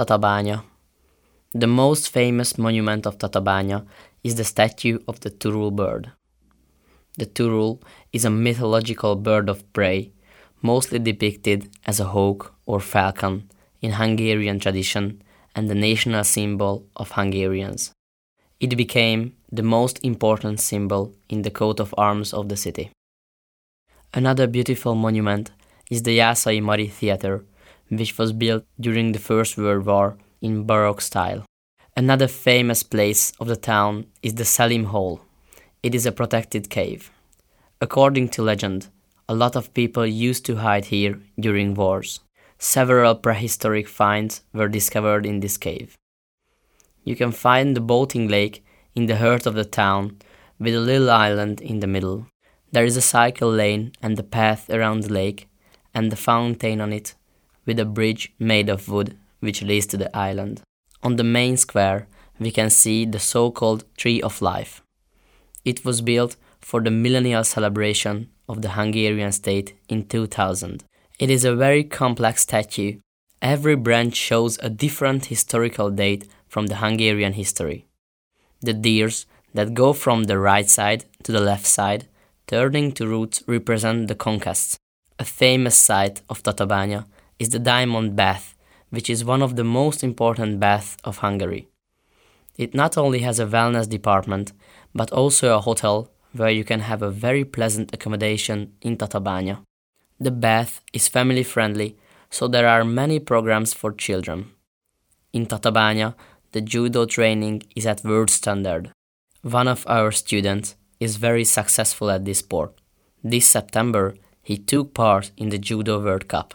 Tatabánya. The most famous monument of Tatabánya is the statue of the turul bird. The turul is a mythological bird of prey, mostly depicted as a hawk or falcon in Hungarian tradition and the national symbol of Hungarians. It became the most important symbol in the coat of arms of the city. Another beautiful monument is the Jászai Mari Theatre, which was built during the First World War in Baroque style. Another famous place of the town is the Szelim Hall. It is a protected cave. According to legend, a lot of people used to hide here during wars. Several prehistoric finds were discovered in this cave. You can find the boating lake in the heart of the town with a little island in the middle. There is a cycle lane and a path around the lake and a fountain on it with a bridge made of wood which leads to the island. On the main square, we can see the so called Tree of Life. It was built for the millennial celebration of the Hungarian state in 2000. It is a very complex statue. Every branch shows a different historical date from the Hungarian history. The deers that go from the right side to the left side, turning to roots, represent the conquests. A famous site of Tatabánya is the Diamond Bath, which is one of the most important baths of Hungary. It not only has a wellness department, but also a hotel where you can have a very pleasant accommodation in Tatabánya. The bath is family friendly, so there are many programs for children. In Tatabánya, the judo training is at world standard. One of our students is very successful at this sport. This September, he took part in the Judo World Cup.